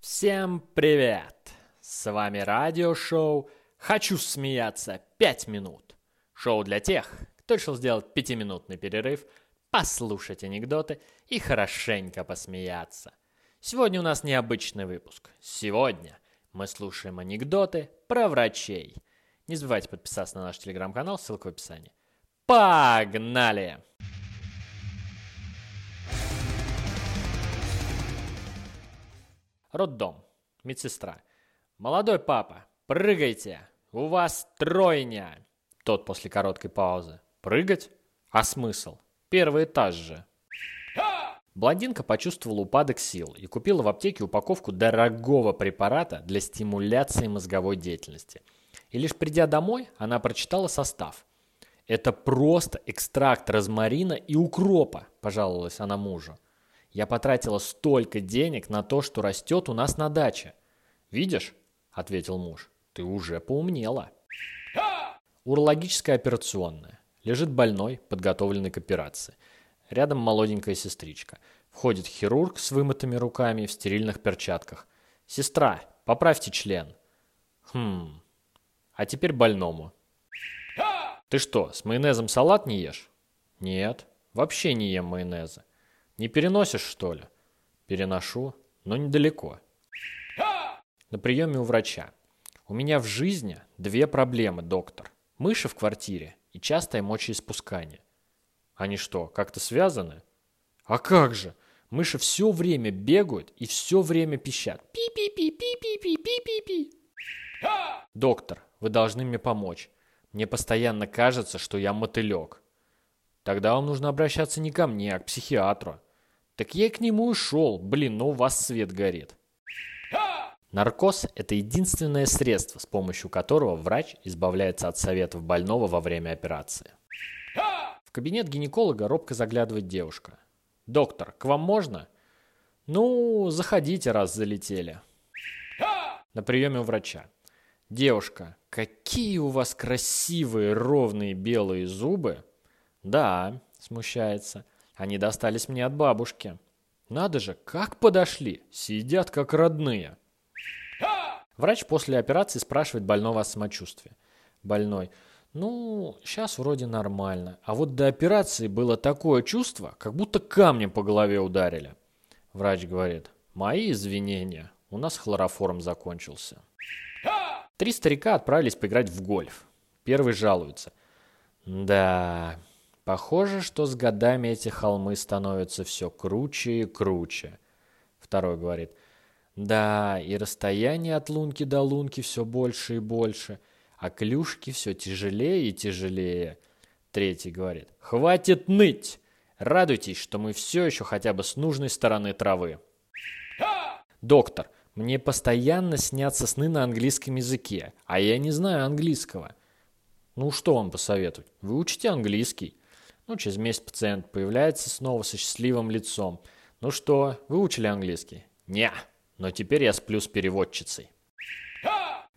Всем привет! С вами радиошоу «Хочу смеяться 5 минут». Шоу для тех, кто решил сделать пятиминутный перерыв, послушать анекдоты и хорошенько посмеяться. Сегодня у нас необычный выпуск. Сегодня мы слушаем анекдоты про врачей. Не забывайте подписаться на наш телеграм-канал, ссылка в описании. Погнали! Роддом. Медсестра. «Молодой папа, прыгайте! У вас тройня!» Тот после короткой паузы. «Прыгать? А смысл? Первый этаж же!» Блондинка почувствовала упадок сил и купила в аптеке упаковку дорогого препарата для стимуляции мозговой деятельности. И лишь придя домой, она прочитала состав. «Это просто экстракт розмарина и укропа», – пожаловалась она мужу. «Я потратила столько денег на то, что растет у нас на даче». «Видишь?» – ответил муж. «Ты уже поумнела». Урологическая операционная. Лежит больной, подготовленный к операции – Рядом молоденькая сестричка. Входит хирург с вымытыми руками в стерильных перчатках. «Сестра, поправьте член». «Хм... А теперь больному». «Ты что, с майонезом салат не ешь?» «Нет, вообще не ем майонеза». «Не переносишь, что ли?» «Переношу, но недалеко». На приеме у врача. «У меня в жизни две проблемы, доктор. Мыши в квартире и частое мочеиспускание. Они что, как-то связаны? А как же? Мыши все время бегают и все время пищат. Пи-пи-пи-пи-пи-пи-пи-пи-пи. Доктор, вы должны мне помочь. Мне постоянно кажется, что я мотылек. Тогда вам нужно обращаться не ко мне, а к психиатру. Так я и к нему и шел. Блин, ну у вас свет горит. Наркоз – это единственное средство, с помощью которого врач избавляется от советов больного во время операции кабинет гинеколога робко заглядывает девушка. «Доктор, к вам можно?» «Ну, заходите, раз залетели». На приеме у врача. «Девушка, какие у вас красивые ровные белые зубы!» «Да», смущается, «они достались мне от бабушки». «Надо же, как подошли! Сидят как родные!» Врач после операции спрашивает больного о самочувствии. Больной. Ну, сейчас вроде нормально. А вот до операции было такое чувство, как будто камнем по голове ударили. Врач говорит, мои извинения, у нас хлороформ закончился. Три старика отправились поиграть в гольф. Первый жалуется. Да, похоже, что с годами эти холмы становятся все круче и круче. Второй говорит. Да, и расстояние от лунки до лунки все больше и больше – а клюшки все тяжелее и тяжелее. Третий говорит, хватит ныть! Радуйтесь, что мы все еще хотя бы с нужной стороны травы. Доктор, мне постоянно снятся сны на английском языке, а я не знаю английского. Ну, что вам посоветовать? Выучите английский. Ну, через месяц пациент появляется снова со счастливым лицом. Ну что, выучили английский? Не, но теперь я сплю с переводчицей.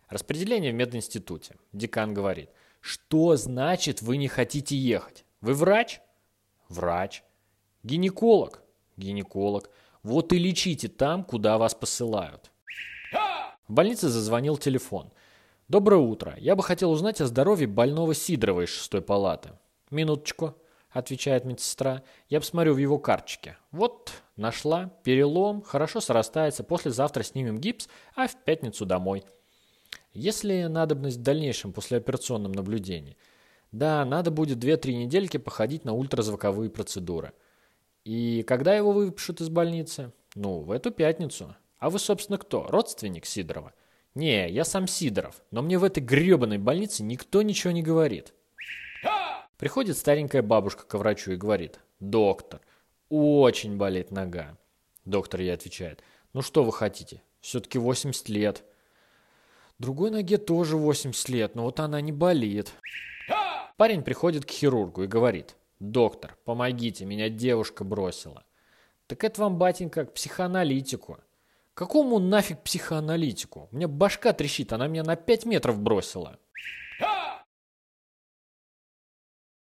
Распределение в мединституте. Декан говорит, что значит вы не хотите ехать? Вы врач? Врач. Гинеколог? Гинеколог. Вот и лечите там, куда вас посылают. В больнице зазвонил телефон. «Доброе утро. Я бы хотел узнать о здоровье больного Сидорова из шестой палаты». «Минуточку», — отвечает медсестра. «Я посмотрю в его карточке. Вот, нашла. Перелом. Хорошо срастается. Послезавтра снимем гипс, а в пятницу домой». Если надобность в дальнейшем послеоперационном наблюдении, да, надо будет 2-3 недельки походить на ультразвуковые процедуры. И когда его выпишут из больницы? Ну, в эту пятницу. А вы, собственно, кто? Родственник Сидорова? Не, я сам Сидоров, но мне в этой гребаной больнице никто ничего не говорит. Приходит старенькая бабушка к врачу и говорит, доктор, очень болит нога. Доктор ей отвечает, ну что вы хотите, все-таки 80 лет. Другой ноге тоже 80 лет, но вот она не болит. Парень приходит к хирургу и говорит, «Доктор, помогите, меня девушка бросила». «Так это вам, батенька, к психоаналитику». «Какому нафиг психоаналитику? У меня башка трещит, она меня на 5 метров бросила».